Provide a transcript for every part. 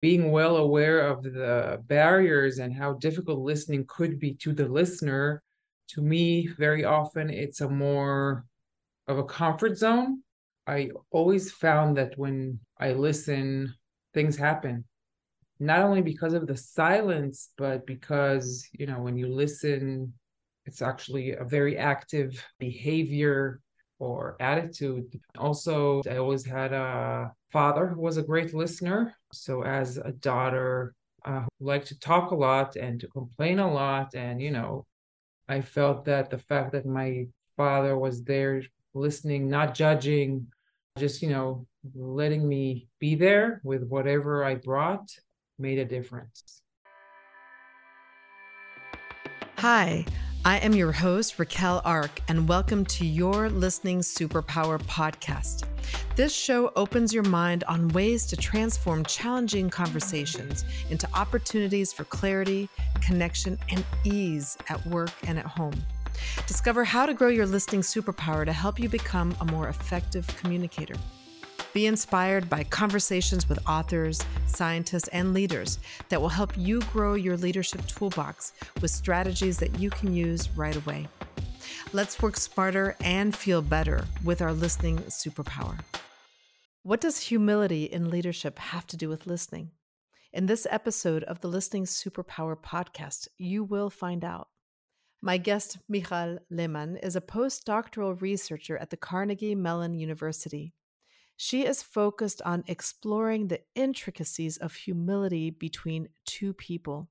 being well aware of the barriers and how difficult listening could be to the listener, to me, very often it's a more of a comfort zone. I always found that when I listen, things happen. Not only because of the silence, but because, you know, when you listen, it's actually a very active behavior or attitude. Also, I always had a father who was a great listener. So, as a daughter, uh, who liked to talk a lot and to complain a lot, and you know, I felt that the fact that my father was there listening, not judging, just you know, letting me be there with whatever I brought made a difference. Hi. I am your host, Raquel Ark, and welcome to your Listening Superpower podcast. This show opens your mind on ways to transform challenging conversations into opportunities for clarity, connection, and ease at work and at home. Discover how to grow your listening superpower to help you become a more effective communicator. Be inspired by conversations with authors, scientists, and leaders that will help you grow your leadership toolbox with strategies that you can use right away. Let's work smarter and feel better with our listening superpower. What does humility in leadership have to do with listening? In this episode of the Listening Superpower podcast, you will find out. My guest, Michal Lehmann, is a postdoctoral researcher at the Carnegie Mellon University. She is focused on exploring the intricacies of humility between two people.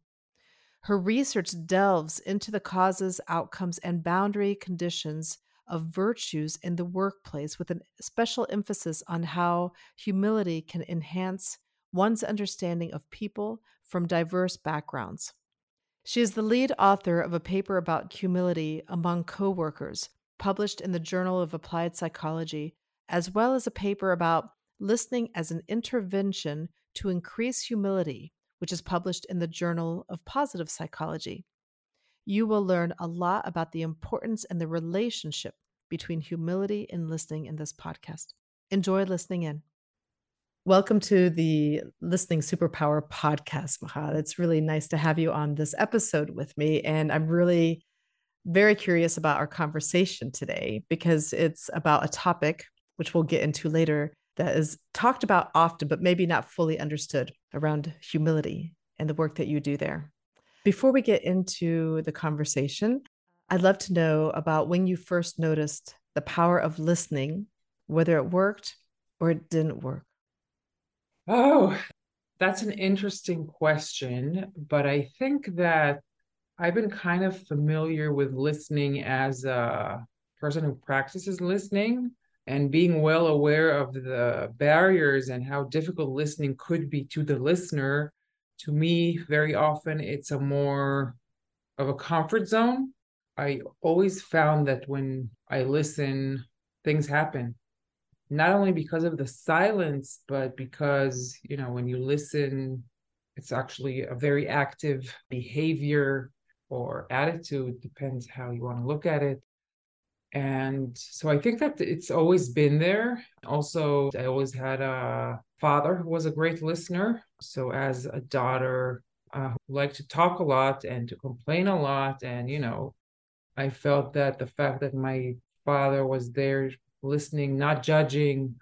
Her research delves into the causes, outcomes, and boundary conditions of virtues in the workplace with a special emphasis on how humility can enhance one's understanding of people from diverse backgrounds. She is the lead author of a paper about humility among coworkers, published in the Journal of Applied Psychology as well as a paper about listening as an intervention to increase humility, which is published in the Journal of Positive Psychology. You will learn a lot about the importance and the relationship between humility and listening in this podcast. Enjoy listening in. Welcome to the Listening Superpower podcast, Michal. It's really nice to have you on this episode with me. And I'm really very curious about our conversation today because it's about a topic which we'll get into later, that is talked about often, but maybe not fully understood around humility and the work that you do there. Before we get into the conversation, I'd love to know about when you first noticed the power of listening, whether it worked or it didn't work. Oh, that's an interesting question. But I think that I've been kind of familiar with listening as a person who practices listening and being well aware of the barriers and how difficult listening could be to the listener to me very often it's a more of a comfort zone. I always found that when i listen things happen. Not only because of the silence but because you know when you listen it's actually a very active behavior or attitude depends how you want to look at it and so I think that it's always been there. Also, I always had a father who was a great listener. So as a daughter uh, who liked to talk a lot and to complain a lot, and you know, I felt that the fact that my father was there listening, not judging,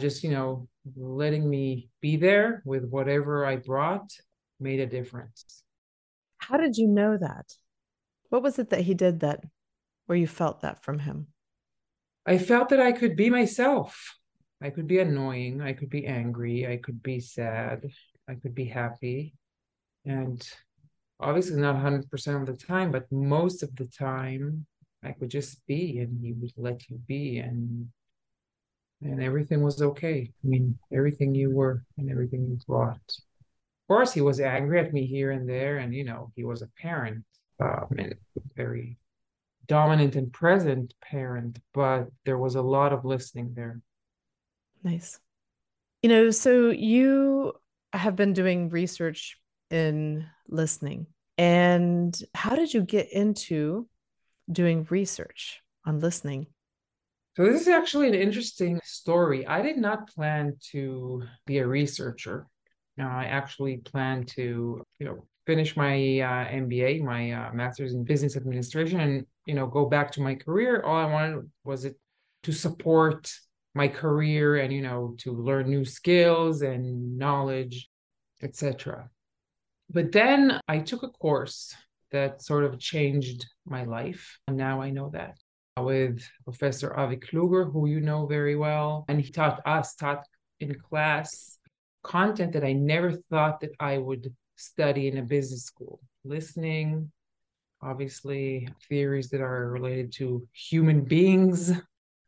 just you know, letting me be there with whatever I brought made a difference. How did you know that? What was it that he did that where you felt that from him? I felt that I could be myself. I could be annoying. I could be angry. I could be sad. I could be happy. And obviously, not 100% of the time, but most of the time, I could just be and he would let you be. And and everything was okay. I mean, everything you were and everything you brought. Of course, he was angry at me here and there, and you know, he was a parent um, and very dominant and present parent, but there was a lot of listening there. Nice. You know, so you have been doing research in listening. And how did you get into doing research on listening? So, this is actually an interesting story. I did not plan to be a researcher. Uh, I actually planned to, you know, finish my uh, MBA, my uh, master's in business administration, and you know, go back to my career. All I wanted was it to support my career and you know to learn new skills and knowledge, etc. But then I took a course that sort of changed my life, and now I know that with Professor Avi Kluger, who you know very well, and he taught us, taught in class content that I never thought that I would study in a business school. Listening, obviously, theories that are related to human beings,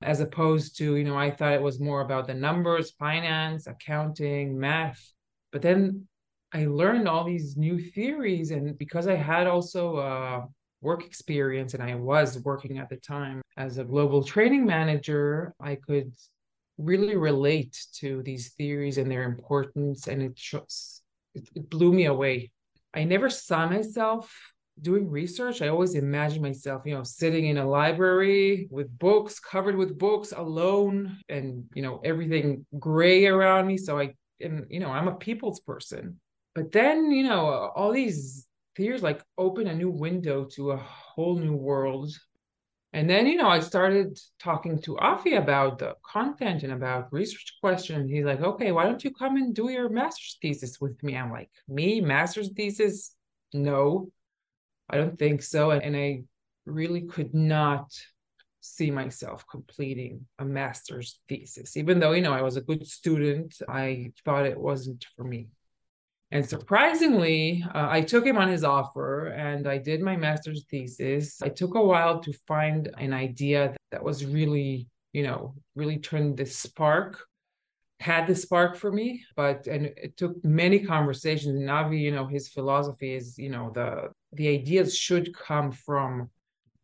as opposed to, you know, I thought it was more about the numbers, finance, accounting, math. But then I learned all these new theories. And because I had also a work experience and I was working at the time as a global training manager, I could really relate to these theories and their importance and it just it, it blew me away i never saw myself doing research i always imagine myself you know sitting in a library with books covered with books alone and you know everything gray around me so i and you know i'm a people's person but then you know all these theories like open a new window to a whole new world and then, you know, I started talking to Avi about the content and about research questions. He's like, okay, why don't you come and do your master's thesis with me? I'm like, me, master's thesis? No, I don't think so. And I really could not see myself completing a master's thesis. Even though, you know, I was a good student, I thought it wasn't for me. And surprisingly, uh, I took him on his offer and I did my master's thesis. I took a while to find an idea that, that was really, you know, really turned this spark, had the spark for me. But, and it took many conversations. And Avi, you know, his philosophy is, you know, the, the ideas should come from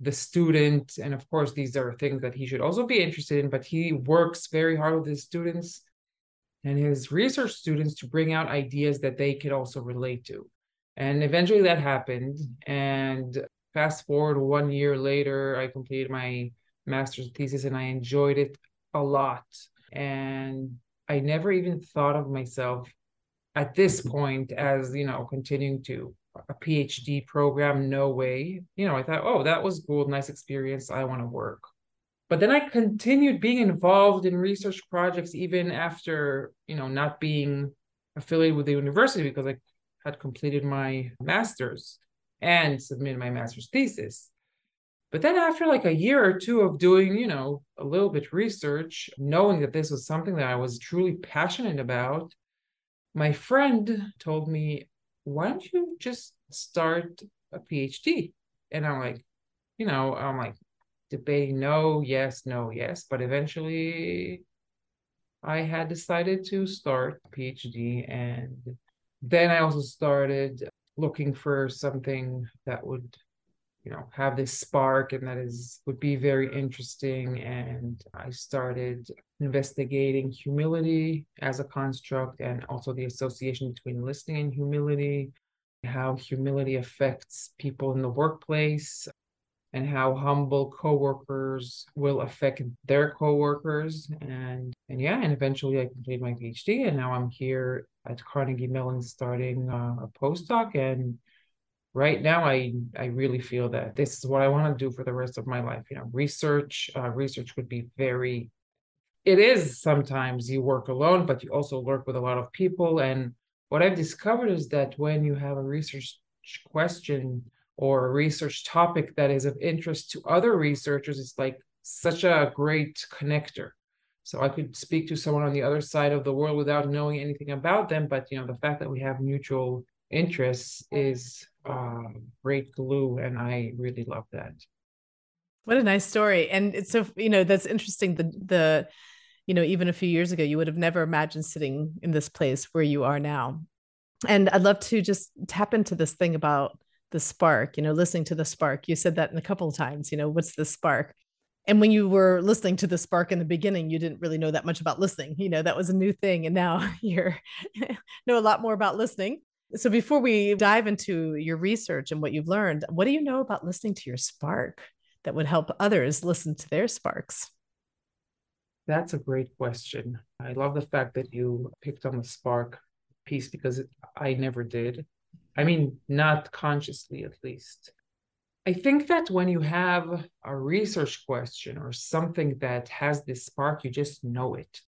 the student. And of course, these are things that he should also be interested in, but he works very hard with his students and his research students to bring out ideas that they could also relate to. And eventually that happened. And fast forward one year later, I completed my master's thesis and I enjoyed it a lot. And I never even thought of myself at this point as, you know, continuing to a PhD program. No way. You know, I thought, oh, that was cool, nice experience. I want to work. But then I continued being involved in research projects even after, you know, not being affiliated with the university because I had completed my master's and submitted my master's thesis. But then after like a year or two of doing, you know, a little bit research, knowing that this was something that I was truly passionate about, my friend told me, why don't you just start a PhD? And I'm like, you know, I'm like, debating no, yes, no, yes. But eventually I had decided to start PhD and then I also started looking for something that would you know have this spark and that is would be very interesting. And i started investigating humility as a construct and also the association between listening and humility how humility affects people in the workplace and how humble coworkers will affect their coworkers. And and yeah and eventually i completed my phd and now i'm here at carnegie mellon starting uh, a postdoc and right now i i really feel that this is what i want to do for the rest of my life you know research uh, research would be very it is sometimes you work alone but you also work with a lot of people and what i've discovered is that when you have a research question or a research topic that is of interest to other researchers it's like such a great connector. So i could speak to someone on the other side of the world without knowing anything about them but you know the fact that we have mutual interests is uh, great glue and i really love that. What a nice story. And it's so you know that's interesting the the you know even a few years ago you would have never imagined sitting in this place where you are now. And i'd love to just tap into this thing about the spark you know listening to the spark. You said that in a couple of times you know what's the spark? And when you were listening to the spark in the beginning you didn't really know that much about listening. You know that was a new thing and now you're know a lot more about listening so before we dive into your research and what you've learned what do you know about listening to your spark that would help others listen to their sparks that's a great question i love the fact that you picked on the spark piece because I never did. I mean, not consciously at least. I think that when you have a research question or something that has this spark, you just know it.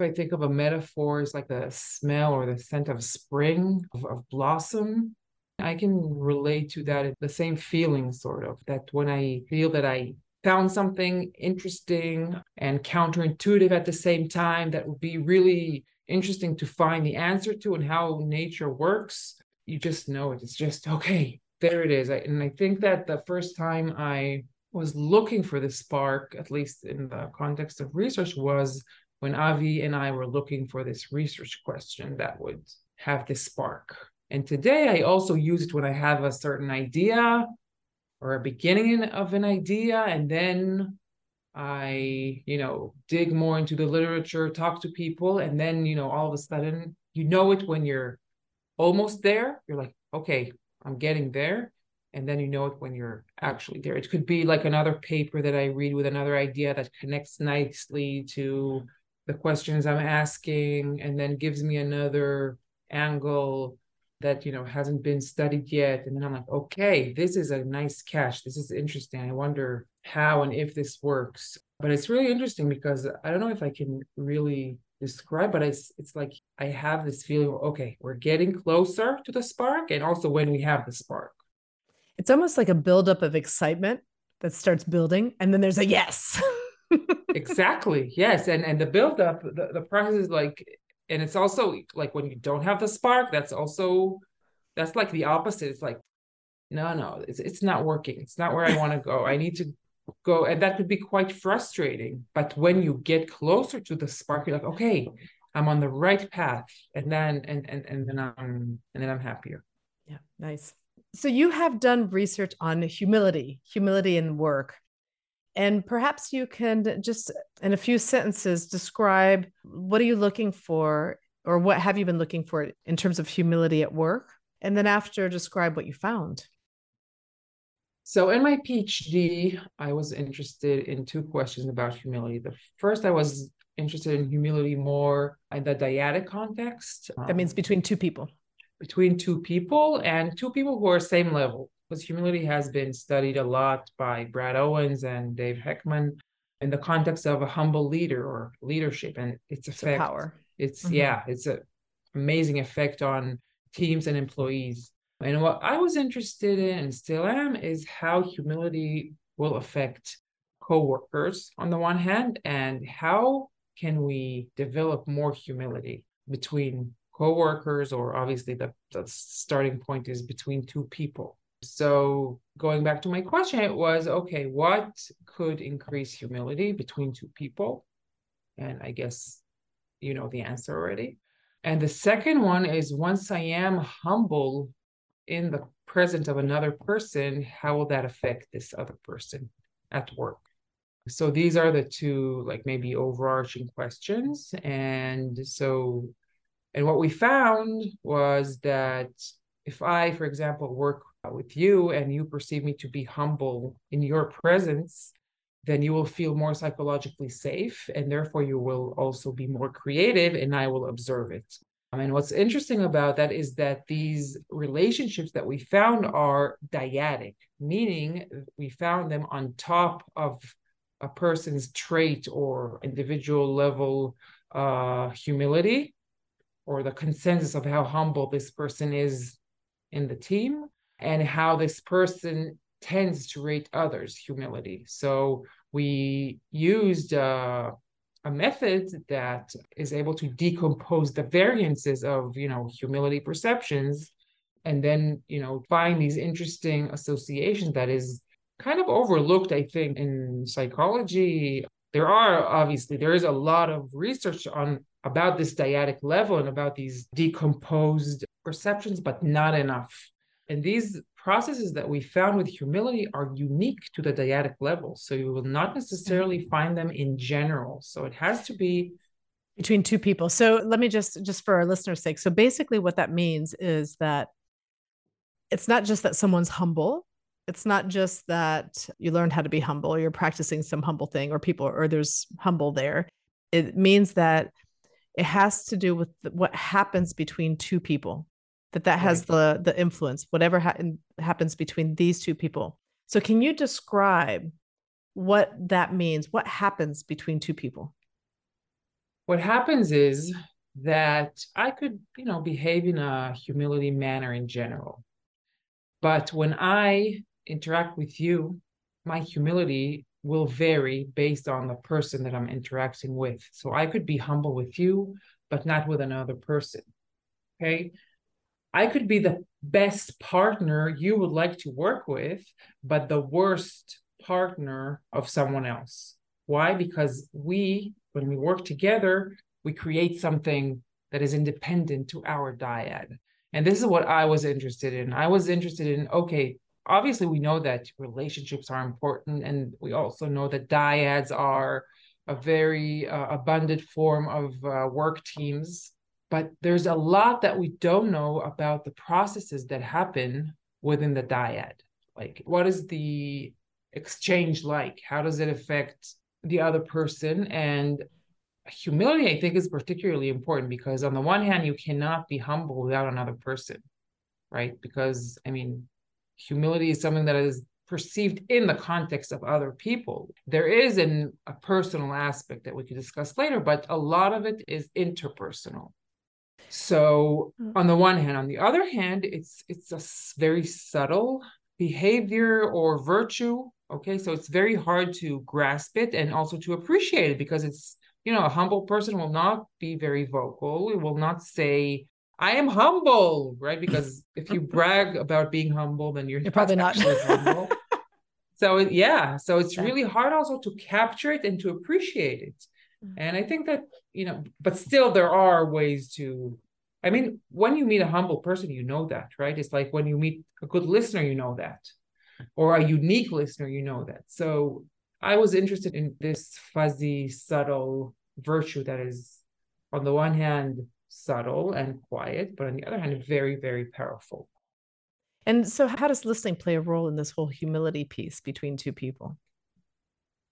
I think of a metaphor as like the smell or the scent of spring, of, of blossom, I can relate to that, the same feeling, sort of, that when I feel that I found something interesting and counterintuitive at the same time that would be really interesting to find the answer to and how nature works, you just know it. It's just, okay, there it is. I, and I think that the first time I was looking for the spark, at least in the context of research, was when Avi and I were looking for this research question that would have this spark. And today I also use it when I have a certain idea or a beginning of an idea, and then I, you know, dig more into the literature, talk to people, and then, you know, all of a sudden, you know it when you're almost there. You're like, okay, I'm getting there. And then you know it when you're actually there. It could be like another paper that I read with another idea that connects nicely to the questions I'm asking and then gives me another angle that you know hasn't been studied yet. And then i'm like okay this is a nice catch. This is interesting. I wonder how and if this works. But it's really interesting because i don't know if i can really describe but it's it's like i have this feeling okay we're getting closer to the spark and also when we have the spark. It's almost like a buildup of excitement that starts building and then there's a yes exactly yes and and the buildup the, the process is like and it's also like when you don't have the spark that's also that's like the opposite it's like no no it's, it's not working it's not where i want to go i need to go and that could be quite frustrating but when you get closer to the spark you're like okay i'm on the right path and then and and, and then i'm and then i'm happier. Yeah nice. So you have done research on humility humility in work and perhaps you can just, in a few sentences, describe what are you looking for or what have you been looking for in terms of humility at work? And then after, describe what you found. So, in my PhD, I was interested in two questions about humility. The first, I was interested in humility more in the dyadic context. That means um, between two people. Between two people and two people who are same level because humility has been studied a lot by Brad Owens and Dave Hekman in the context of a humble leader or leadership and its effect. It's power. It's mm-hmm. yeah, it's an amazing effect on teams and employees. And what I was interested in and still am is how humility will affect coworkers on the one hand and how can we develop more humility between coworkers or obviously the, the starting point is between two people so going back to my question, it was okay, what could increase humility between two people? And I guess you know the answer already. And the second one is once I am humble in the presence of another person, how will that affect this other person at work? So these are the two, like maybe overarching questions. And so, and what we found was that if I, for example, work with you and you perceive me to be humble in your presence, then you will feel more psychologically safe and therefore you will also be more creative and I will observe it. I mean, what's interesting about that is that these relationships that we found are dyadic, meaning we found them on top of a person's trait or individual level uh, humility or the consensus of how humble this person is in the team and how this person tends to rate others humility. So we used uh, a method that is able to decompose the variances of you know humility perceptions and then you know find these interesting associations that is kind of overlooked i think in psychology. There are obviously there is a lot of research on about this dyadic level and about these decomposed perceptions but not enough and these processes that we found with humility are unique to the dyadic level. So you will not necessarily mm-hmm. find them in general. So it has to be between two people. So let me just just for our listeners' sake. So basically what that means is that it's not just that someone's humble. It's not just that you learned how to be humble you're practicing some humble thing or people or there's humble there. It means that it has to do with what happens between two people that that has right. the the influence whatever ha- happens between these two people. So can you describe what that means? What happens between two people? What happens is that i could you know behave in a humility manner in general. But when i interact with you my humility will vary based on the person that i'm interacting with. So i could be humble with you but not with another person. Okay I could be the best partner you would like to work with, but the worst partner of someone else. Why? Because we, when we work together, we create something that is independent to our dyad. And this is what I was interested in. I was interested in, okay, obviously we know that relationships are important. And we also know that dyads are a very uh, abundant form of uh, work teams but there's a lot that we don't know about the processes that happen within the dyad. Like, what is the exchange like? How does it affect the other person? And humility, I think, is particularly important because, on the one hand, you cannot be humble without another person, right? Because, I mean, humility is something that is perceived in the context of other people. There is an, a personal aspect that we could discuss later, but a lot of it is interpersonal. So mm. on the one hand, on the other hand, it's it's a very subtle behavior or virtue. Okay, so it's very hard to grasp it and also to appreciate it because it's you know a humble person will not be very vocal. It will not say I am humble, right? Because if you brag about being humble, then you're, you're probably not humble. so yeah, so it's really hard also to capture it and to appreciate it. Mm. And I think that, you know, but still there are ways to, I mean, when you meet a humble person, you know that, right? It's like when you meet a good listener, you know that, or a unique listener, you know that. So I was interested in this fuzzy, subtle virtue that is, on the one hand, subtle and quiet, but on the other hand, very, very powerful. And so, how does listening play a role in this whole humility piece between two people?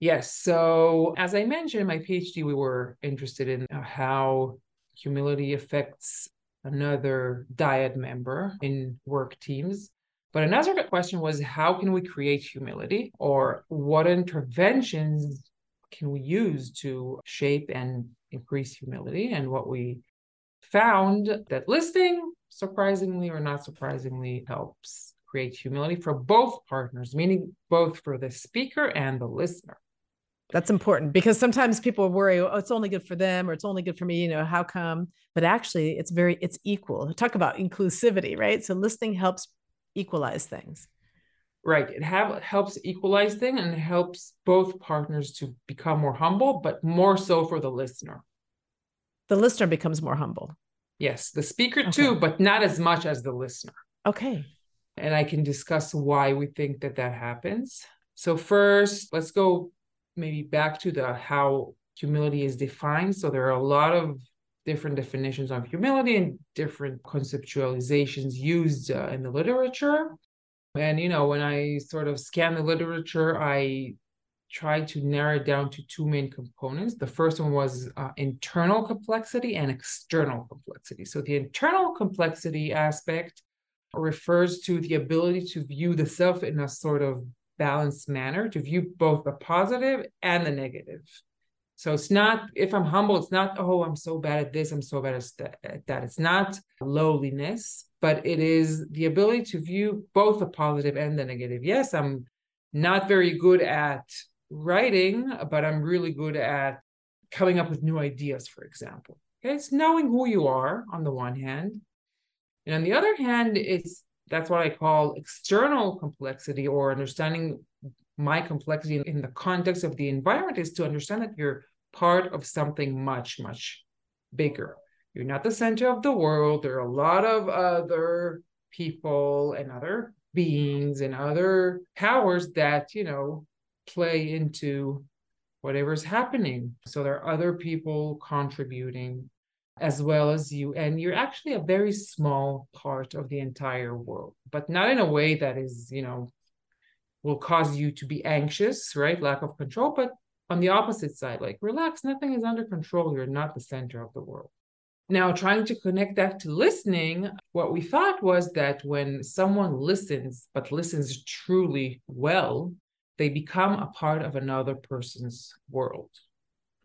Yes. So, as I mentioned in my PhD, we were interested in how humility affects another dyad member in work teams. But another question was how can we create humility or what interventions can we use to shape and increase humility? And what we found that listening, surprisingly or not surprisingly, helps create humility for both partners, meaning both for the speaker and the listener. That's important because sometimes people worry, oh, it's only good for them or it's only good for me, you know, how come? But actually, it's very, it's equal. Talk about inclusivity, right? So listening helps equalize things. Right. It have, helps equalize things and helps both partners to become more humble, but more so for the listener. The listener becomes more humble. Yes, the speaker okay. too, but not as much as the listener. Okay. And I can discuss why we think that that happens. So first, let's go maybe back to the how humility is defined. So there are a lot of different definitions of humility and different conceptualizations used uh, in the literature. And you know, when I sort of scan the literature, I tried to narrow it down to two main components. The first one was uh, internal complexity and external complexity. So the internal complexity aspect refers to the ability to view the self in a sort of balanced manner to view both the positive and the negative. So it's not, if I'm humble, it's not, oh, I'm so bad at this, I'm so bad at that. It's not lowliness, but it is the ability to view both the positive and the negative. Yes, I'm not very good at writing, but I'm really good at coming up with new ideas, for example. Okay, it's knowing who you are on the one hand. And on the other hand, it's that's what I call external complexity or understanding my complexity in the context of the environment is to understand that you're part of something much, much bigger. You're not the center of the world. There are a lot of other people and other beings and other powers that, you know, play into whatever's happening. So there are other people contributing as well as you. And you're actually a very small part of the entire world, but not in a way that is, you know, will cause you to be anxious, right? Lack of control, but on the opposite side, like relax, nothing is under control. You're not the center of the world. Now, trying to connect that to listening, what we thought was that when someone listens, but listens truly well, they become a part of another person's world.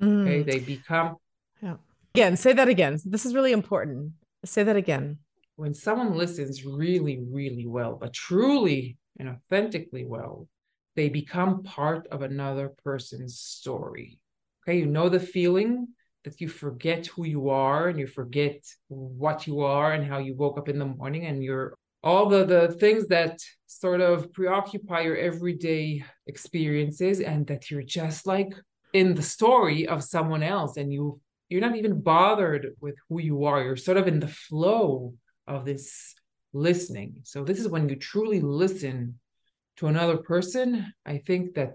Mm. Okay. They become. Yeah. Again, say that again. This is really important. Say that again. When someone listens really, really well, but truly and authentically well, they become part of another person's story. Okay, you know the feeling that you forget who you are and you forget what you are and how you woke up in the morning and you're all the the things that sort of preoccupy your everyday experiences and that you're just like in the story of someone else and you you're not even bothered with who you are you're sort of in the flow of this listening so this is when you truly listen to another person, I think that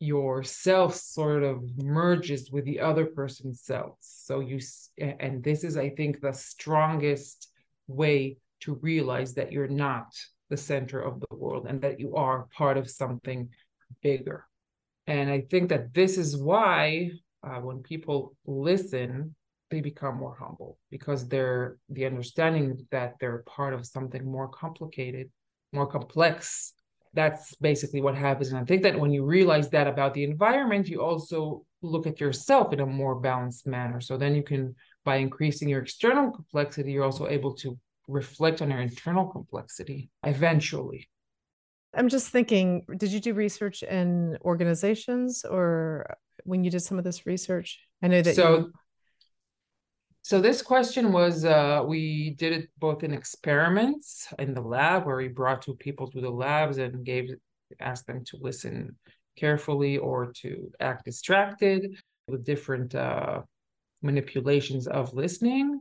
yourself sort of merges with the other person's self. So you, and this is, I think, the strongest way to realize that you're not the center of the world and that you are part of something bigger. And I think that this is why uh, when people listen, they become more humble because they're the understanding that they're part of something more complicated more complex. That's basically what happens. And i think that when you realize that about the environment you also look at yourself in a more balanced manner. So then you can by increasing your external complexity you're also able to reflect on your internal complexity eventually i'm just thinking did you do research in organizations or when you did some of this research i know that so you... So this question was, uh, we did it both in experiments in the lab where we brought two people to the labs and gave, asked them to listen carefully or to act distracted with different uh, manipulations of listening.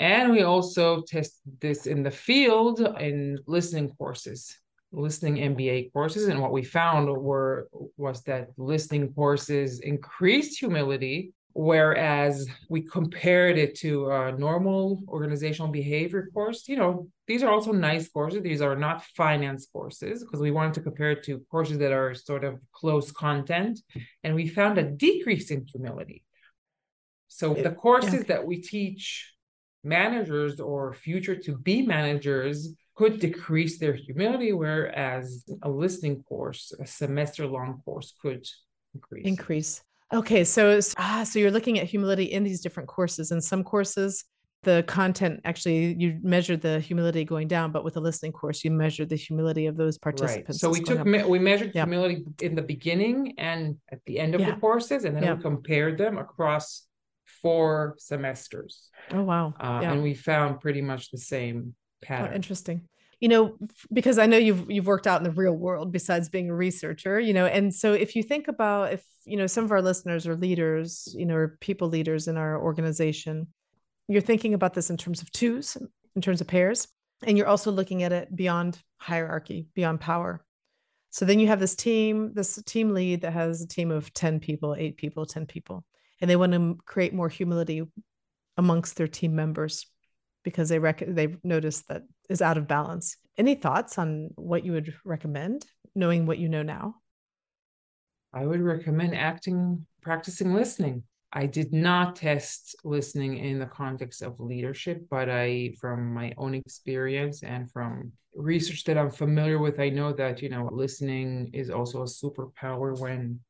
And we also tested this in the field in listening courses, listening MBA courses. And what we found were was that listening courses increased humility whereas we compared it to a normal organizational behavior course you know these are also nice courses these are not finance courses because we wanted to compare it to courses that are sort of close content and we found a decrease in humility so the courses yeah. that we teach managers or future to be managers could decrease their humility whereas a listening course a semester long course could increase increase Okay, so ah, so you're looking at humility in these different courses. In some courses, the content actually you measure the humility going down, but with the listening course, you measure the humility of those participants. Right. So we took me- we measured yeah. humility in the beginning and at the end of yeah. the courses, and then yeah. we compared them across four semesters. Oh wow! Uh, and we found pretty much the same pattern. Oh, interesting. You know because i know you've you've worked out in the real world besides being a researcher you know and so if you think about if you know some of our listeners are leaders you know or people leaders in our organization you're thinking about this in terms of twos in terms of pairs and you're also looking at it beyond hierarchy beyond power. So then you have this team this team lead that has a team of 10 people 8 people 10 people and they want to create more humility amongst their team members because they rec- they've noticed that is out of balance. Any thoughts on what you would recommend, knowing what you know now? I would recommend acting, practicing listening. I did not test listening in the context of leadership, but I, from my own experience and from research that I'm familiar with, I know that, you know, listening is also a superpower when,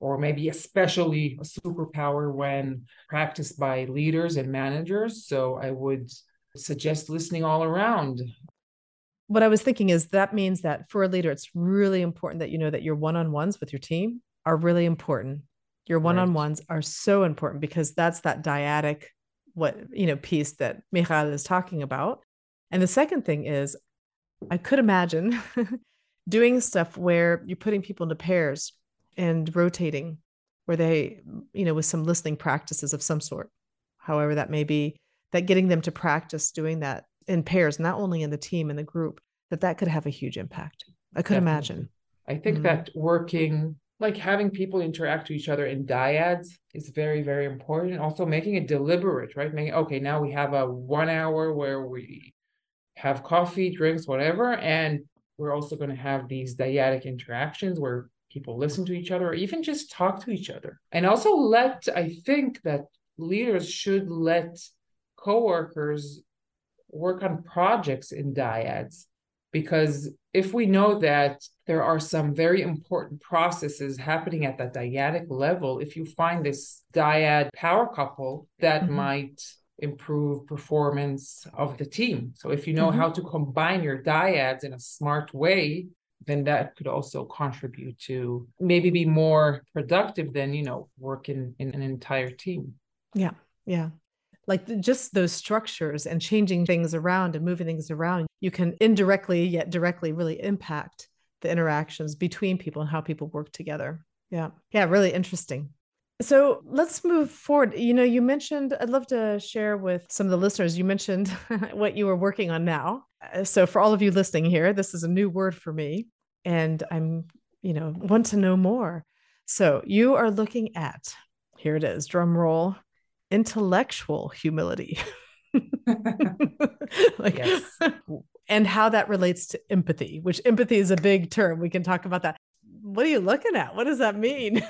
or maybe especially a superpower when practiced by leaders and managers. So I would suggest listening all around. What I was thinking is that means that for a leader, it's really important that you know that your one on ones with your team are really important. Your one on ones right. are so important because that's that dyadic, what, you know, piece that Michael is talking about. And the second thing is, I could imagine doing stuff where you're putting people into pairs and rotating, where they, you know, with some listening practices of some sort, however that may be, that getting them to practice doing that in pairs, not only in the team and the group, that that could have a huge impact. I could Definitely. imagine. I think mm-hmm. that working like having people interact with each other in dyads is very very important also making it deliberate right making okay now we have a one hour where we have coffee drinks whatever and we're also going to have these dyadic interactions where people listen to each other or even just talk to each other. And also let, I think that leaders should let coworkers work on projects in dyads because if we know that there are some very important processes happening at that dyadic level if you find this dyad power couple that mm-hmm. might improve performance of the team so if you know mm-hmm. how to combine your dyads in a smart way then that could also contribute to maybe be more productive than you know working in an entire team yeah yeah like just those structures and changing things around and moving things around you can indirectly yet directly really impact the interactions between people and how people work together. Yeah. Yeah really interesting. So let's move forward. You know you mentioned i'd love to share with some of the listeners you mentioned what you are working on now. Uh, so for all of you listening here this is a new word for me and i'm you know want to know more. So you are looking at here it is drum roll intellectual humility. like, yes. and how that relates to empathy, which empathy is a big term. We can talk about that. What are you looking at? What does that mean?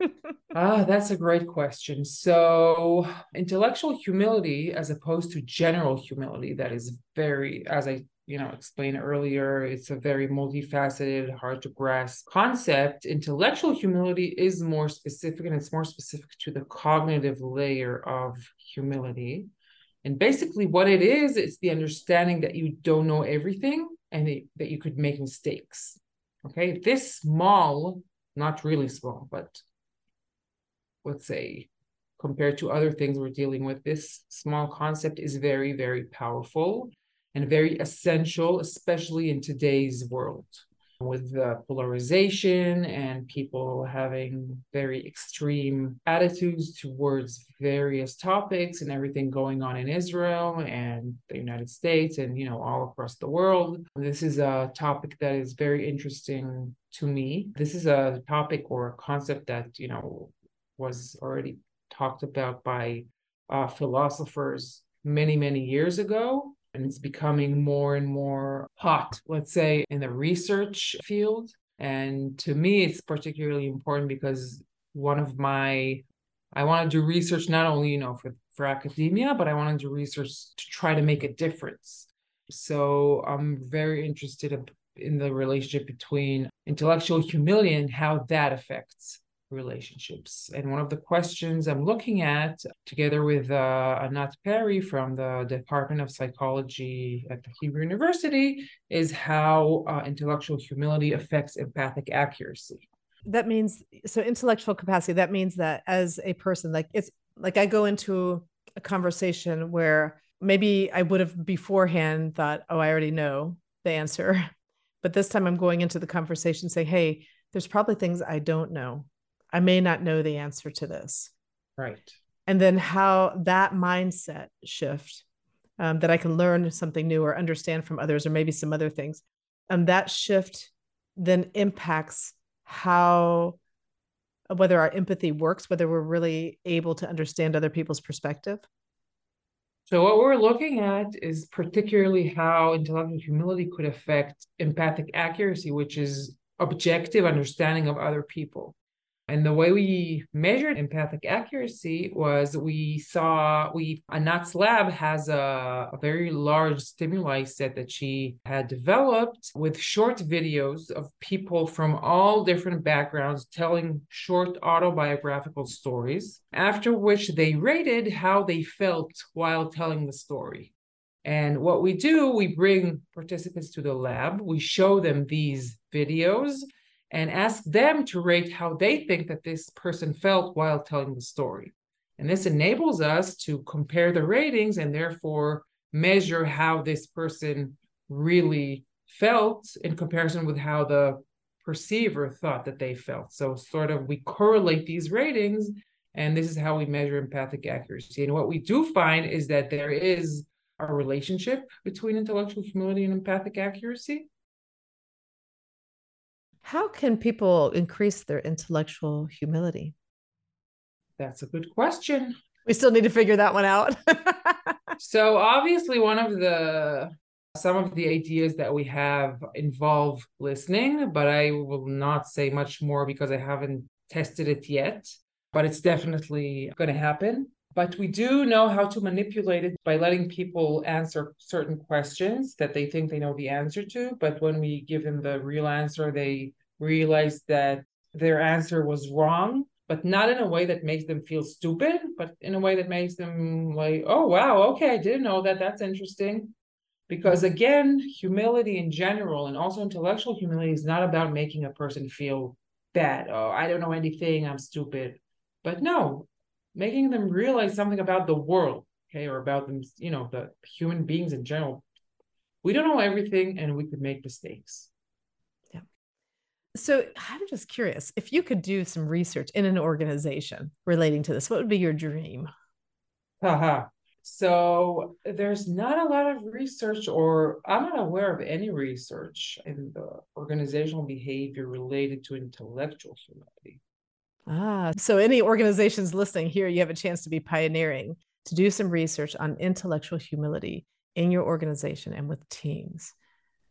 ah, that's a great question. So, intellectual humility, as opposed to general humility, that is very, as I you know explained earlier it's a very multifaceted hard to grasp concept. Intellectual humility is more specific and it's more specific to the cognitive layer of humility. And basically what it is it's the understanding that you don't know everything and that you could make mistakes. Okay this small not really small but let's say compared to other things we're dealing with this small concept is very very powerful and very essential, especially in today's world with the polarization and people having very extreme attitudes towards various topics and everything going on in Israel and the United States and you know all across the world. This is a topic that is very interesting to me. This is a topic or a concept that you know was already talked about by uh, philosophers many many years ago and it's becoming more and more hot, let's say, in the research field. And to me, it's particularly important because one of my I want to do research not only, you know, for, for academia, but I want to do research to try to make a difference. So I'm very interested in the relationship between intellectual humility and how that affects relationships. And one of the questions I'm looking at, together with uh, Anat Perry from the Department of Psychology at the Hebrew University, is how uh, intellectual humility affects empathic accuracy. That means, so intellectual capacity, that means that as a person, like it's like I go into a conversation where maybe I would have beforehand thought, oh, I already know the answer. But this time I'm going into the conversation say, hey, there's probably things I don't know I may not know the answer to this. Right. And then how that mindset shift um, that I can learn something new or understand from others, or maybe some other things, and um, that shift then impacts how whether our empathy works, whether we're really able to understand other people's perspective. So, what we're looking at is particularly how intellectual humility could affect empathic accuracy, which is objective understanding of other people. And the way we measured empathic accuracy was we saw we Anat's lab has a, a, very large stimuli set that she had developed with short videos of people from all different backgrounds telling short autobiographical stories, after which they rated how they felt while telling the story. And what we do, we bring participants to the lab, we show them these videos and ask them to rate how they think that this person felt while telling the story. And this enables us to compare the ratings and therefore measure how this person really felt in comparison with how the perceiver thought that they felt. So, sort of, we correlate these ratings, and this is how we measure empathic accuracy. And what we do find is that there is a relationship between intellectual humility and empathic accuracy. How can people increase their intellectual humility? That's a good question. We still need to figure that one out. so, obviously, one of the Some of the ideas that we have involve listening, but I will not say much more because I haven't tested it yet. But it's definitely going to happen. But we do know how to manipulate it by letting people answer certain questions that they think they know the answer to. But when we give them the real answer, they realize that their answer was wrong but not in a way that makes them feel stupid, but in a way that makes them like, oh, wow, okay, I didn't know that. That's interesting. Because again, humility in general and also intellectual humility is not about making a person feel bad. Oh, I don't know anything. I'm stupid. But no, making them realize something about the world, okay, or about them, you know, the human beings in general. We don't know everything and we could make mistakes. Yeah. So I'm just curious if you could do some research in an organization relating to this, what would be your dream? Haha. So there's not a lot of research, or I'm not aware of any research in the organizational behavior related to intellectual humility. Ah, so any organizations listening here, you have a chance to be pioneering to do some research on intellectual humility in your organization and with teams.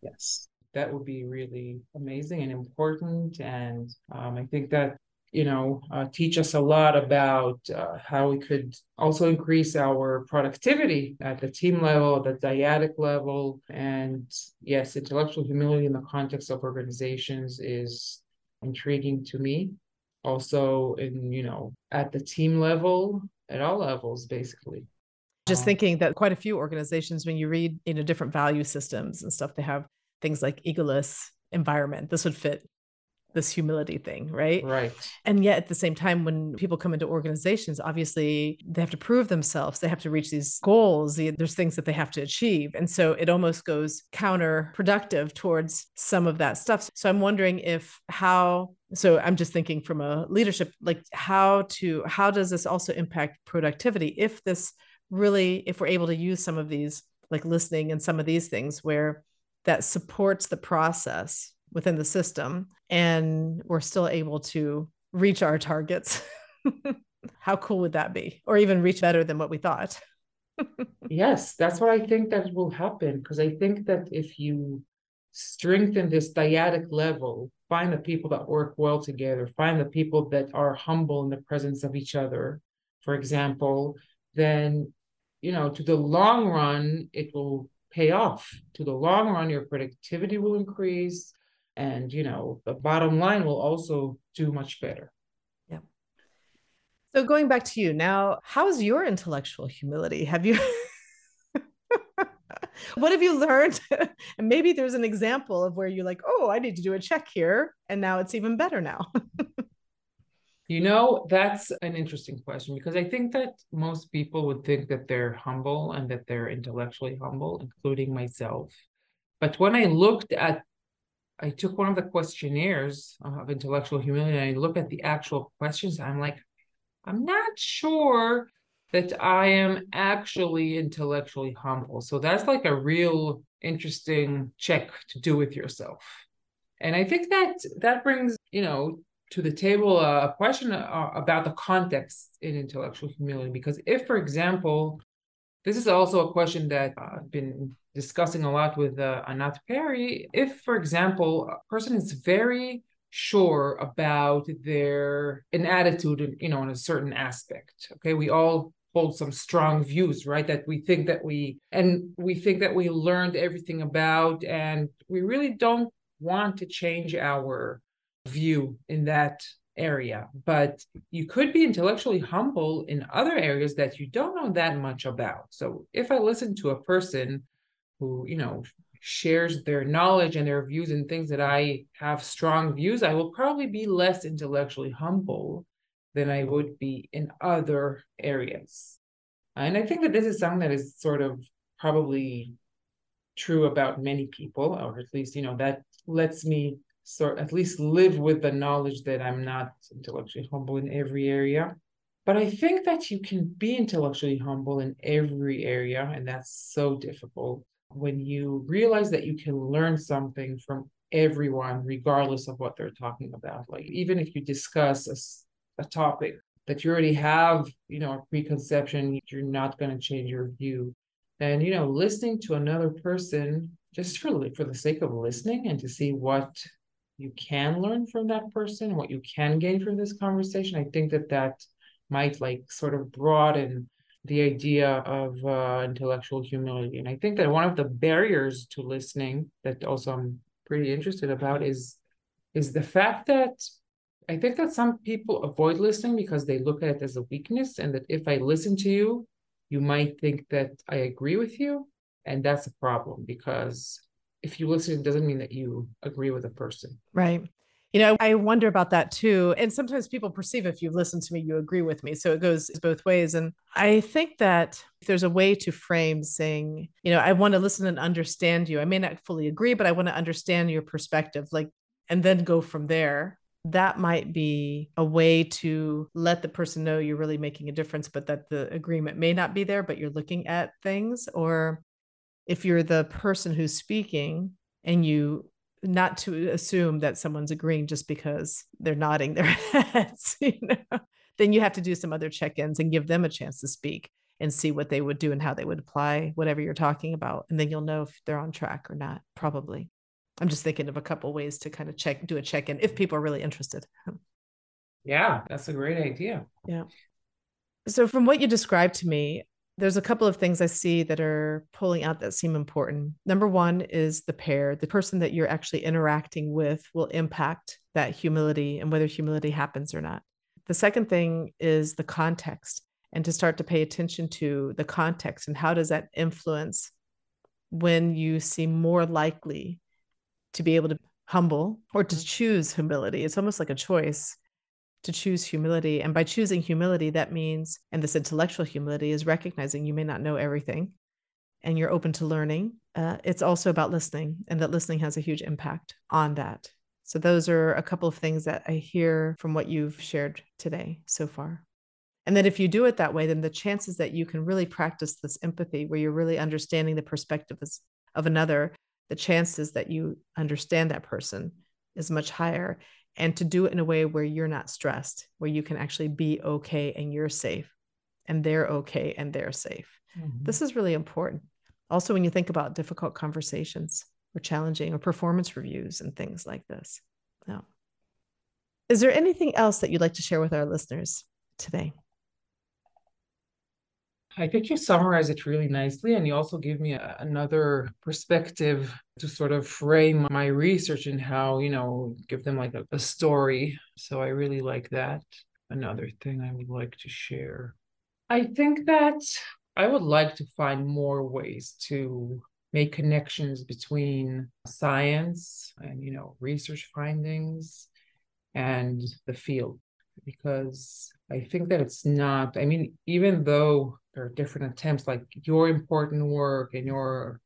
Yes that would be really amazing and important. And um, I think that you know uh, teach us a lot about uh, how we could also increase our productivity at the team level the dyadic level and yes intellectual humility in the context of organizations is intriguing to me also in you know at the team level at all levels basically just um, thinking that quite a few organizations when you read you know different value systems and stuff they have things like egoless environment. This would fit this humility thing, right? Right. And yet at the same time, when people come into organizations, obviously they have to prove themselves. They have to reach these goals. There's things that they have to achieve. And so it almost goes counterproductive towards some of that stuff. So I'm wondering if how so i'm just thinking from a leadership like how to how does this also impact productivity? If this really if we're able to use some of these like listening and some of these things where that supports the process within the system and we're still able to reach our targets how cool would that be? Or even reach better than what we thought. Yes that's what i think that will happen because i think that if you strengthen this dyadic level find the people that work well together. Find the people that are humble in the presence of each other for example. Then you know to the long run it will pay off. To the long run your productivity will increase and you know the bottom line will also do much better. Yeah. So going back to you now how's your intellectual humility? Have you what have you learned and maybe there's an example of where you're like oh i need to do a check here and now it's even better now You know, that's an interesting question because I think that most people would think that they're humble and that they're intellectually humble, including myself. But when I looked at, I took one of the questionnaires uh, of intellectual humility and I look at the actual questions, I'm like, I'm not sure that I am actually intellectually humble. So that's like a real interesting check to do with yourself. And I think that that brings, you know, to the table a question uh, about the context in intellectual humility. Because if, for example, this is also a question that I've been discussing a lot with uh, Anat Perry. If, for example, a person is very sure about their an attitude, you know, in a certain aspect. Okay, we all hold some strong views, right? That we think that we and we think that we learned everything about, and we really don't want to change our view in that area but you could be intellectually humble in other areas that you don't know that much about so if i listen to a person who you know shares their knowledge and their views and things that i have strong views i will probably be less intellectually humble than i would be in other areas and i think that this is something that is sort of probably true about many people or at least you know that lets me sort at least live with the knowledge that I'm not intellectually humble in every area. But I think that you can be intellectually humble in every area, and that's so difficult when you realize that you can learn something from everyone, regardless of what they're talking about. Like even if you discuss a, topic that you already have, you know, a preconception, you're not going to change your view. And you know, listening to another person just for for the sake of listening and to see what you can learn from that person, what you can gain from this conversation, I think that that might like sort of broaden the idea of uh, intellectual humility. And I think that one of the barriers to listening that also I'm pretty interested about is is the fact that I think that some people avoid listening because they look at it as a weakness, and that if I listen to you, you might think that I agree with you, and that's a problem because if you listen, it doesn't mean that you agree with a person. Right. You know, I wonder about that too. And sometimes people perceive if you listen to me, you agree with me. So it goes both ways. And I think that there's a way to frame saying, you know, I want to listen and understand you. I may not fully agree, but I want to understand your perspective, like, and then go from there. That might be a way to let the person know you're really making a difference, but that the agreement may not be there, but you're looking at things. Or if you're the person who's speaking and you not to assume that someone's agreeing just because they're nodding their heads, you know, then you have to do some other check-ins and give them a chance to speak and see what they would do and how they would apply whatever you're talking about. And then you'll know if they're on track or not, probably. I'm just thinking of a couple ways to kind of check, do a check-in if people are really interested. Yeah, that's a great idea. Yeah. So from what you described to me, there's a couple of things I see that are pulling out that seem important. Number one is the pair, the person that you're actually interacting with will impact that humility and whether humility happens or not. The second thing is the context and to start to pay attention to the context and how does that influence when you seem more likely to be able to humble or to choose humility. It's almost like a choice to choose humility. And by choosing humility, that means, and this intellectual humility is recognizing you may not know everything and you're open to learning. Uh, it's also about listening, and that listening has a huge impact on that. So, those are a couple of things that I hear from what you've shared today so far. And that if you do it that way, then the chances that you can really practice this empathy, where you're really understanding the perspective of another, the chances that you understand that person is much higher and to do it in a way where you're not stressed, where you can actually be okay and you're safe and they're okay and they're safe. Mm-hmm. This is really important. Also, when you think about difficult conversations or challenging or performance reviews and things like this. Now, is there anything else that you'd like to share with our listeners today? I think you summarize it really nicely, and you also give me a, another perspective to sort of frame my research and how, you know, give them like a, a story. So I really like that. Another thing I would like to share. I think that I would like to find more ways to make connections between science and, you know, research findings and the field because I think that it's not, I mean, even though there are different attempts like your important work and your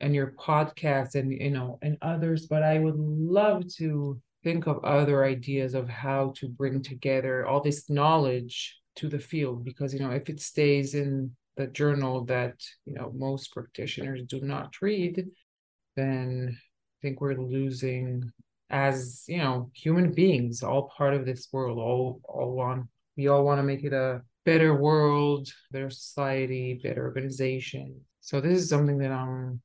and your podcast and you know and others but i would love to think of other ideas of how to bring together all this knowledge to the field because you know if it stays in the journal that you know most practitioners do not read then i think we're losing as you know human beings all part of this world all all want we all want to make it a better world, better society, better organization. So this is something that I'm,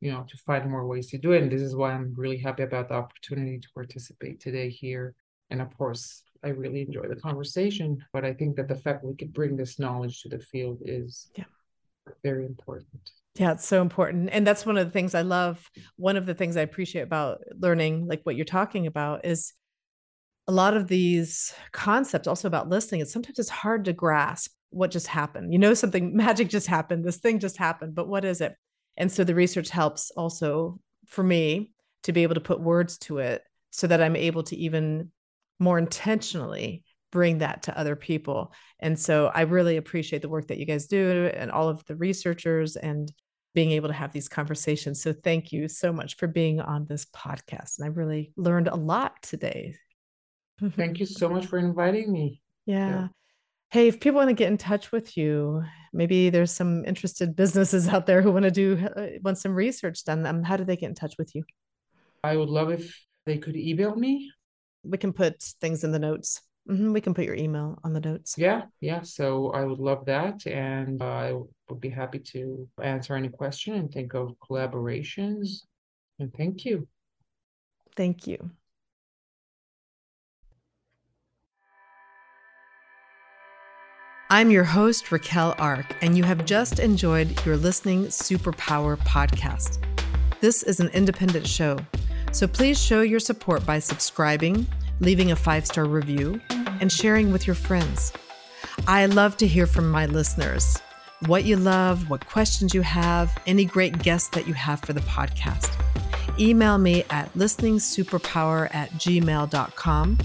you know, to find more ways to do it. And this is why I'm really happy about the opportunity to participate today here. And of course, I really enjoy the conversation, but I think that the fact we could bring this knowledge to the field is yeah. very important. Yeah, it's so important. And that's one of the things I love. One of the things I appreciate about learning, like what you're talking about, is a lot of these concepts also about listening it's sometimes it's hard to grasp what just happened. You know something magic just happened this thing just happened but what is it? And so the research helps also for me to be able to put words to it so that i'm able to even more intentionally bring that to other people. And so i really appreciate the work that you guys do and all of the researchers and being able to have these conversations. So thank you so much for being on this podcast and i really learned a lot today Thank you so much for inviting me. Yeah. yeah. Hey, if people want to get in touch with you, maybe there's some interested businesses out there who want to do uh, want some research done. Um, how do they get in touch with you? I would love if they could email me. We can put things in the notes. Mm-hmm. We can put your email on the notes. Yeah, yeah. So I would love that, and uh, would be happy to answer any question and think of collaborations. And thank you. Thank you. I'm your host, Raquel Ark, and you have just enjoyed your Listening Superpower podcast. This is an independent show, so please show your support by subscribing, leaving a five star review, and sharing with your friends. I love to hear from my listeners what you love, what questions you have, any great guests that you have for the podcast. Email me at listeningsuperpower at gmail.com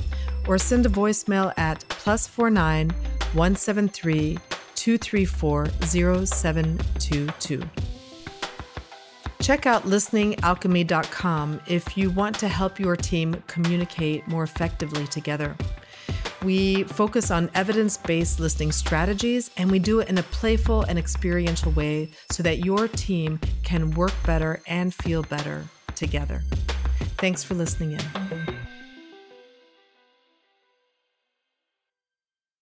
or send a voicemail at plus four nine 173 234 0722. Check out listeningalchemy.com if you want to help your team communicate more effectively together. We focus on evidence based listening strategies and we do it in a playful and experiential way so that your team can work better and feel better together. Thanks for listening in.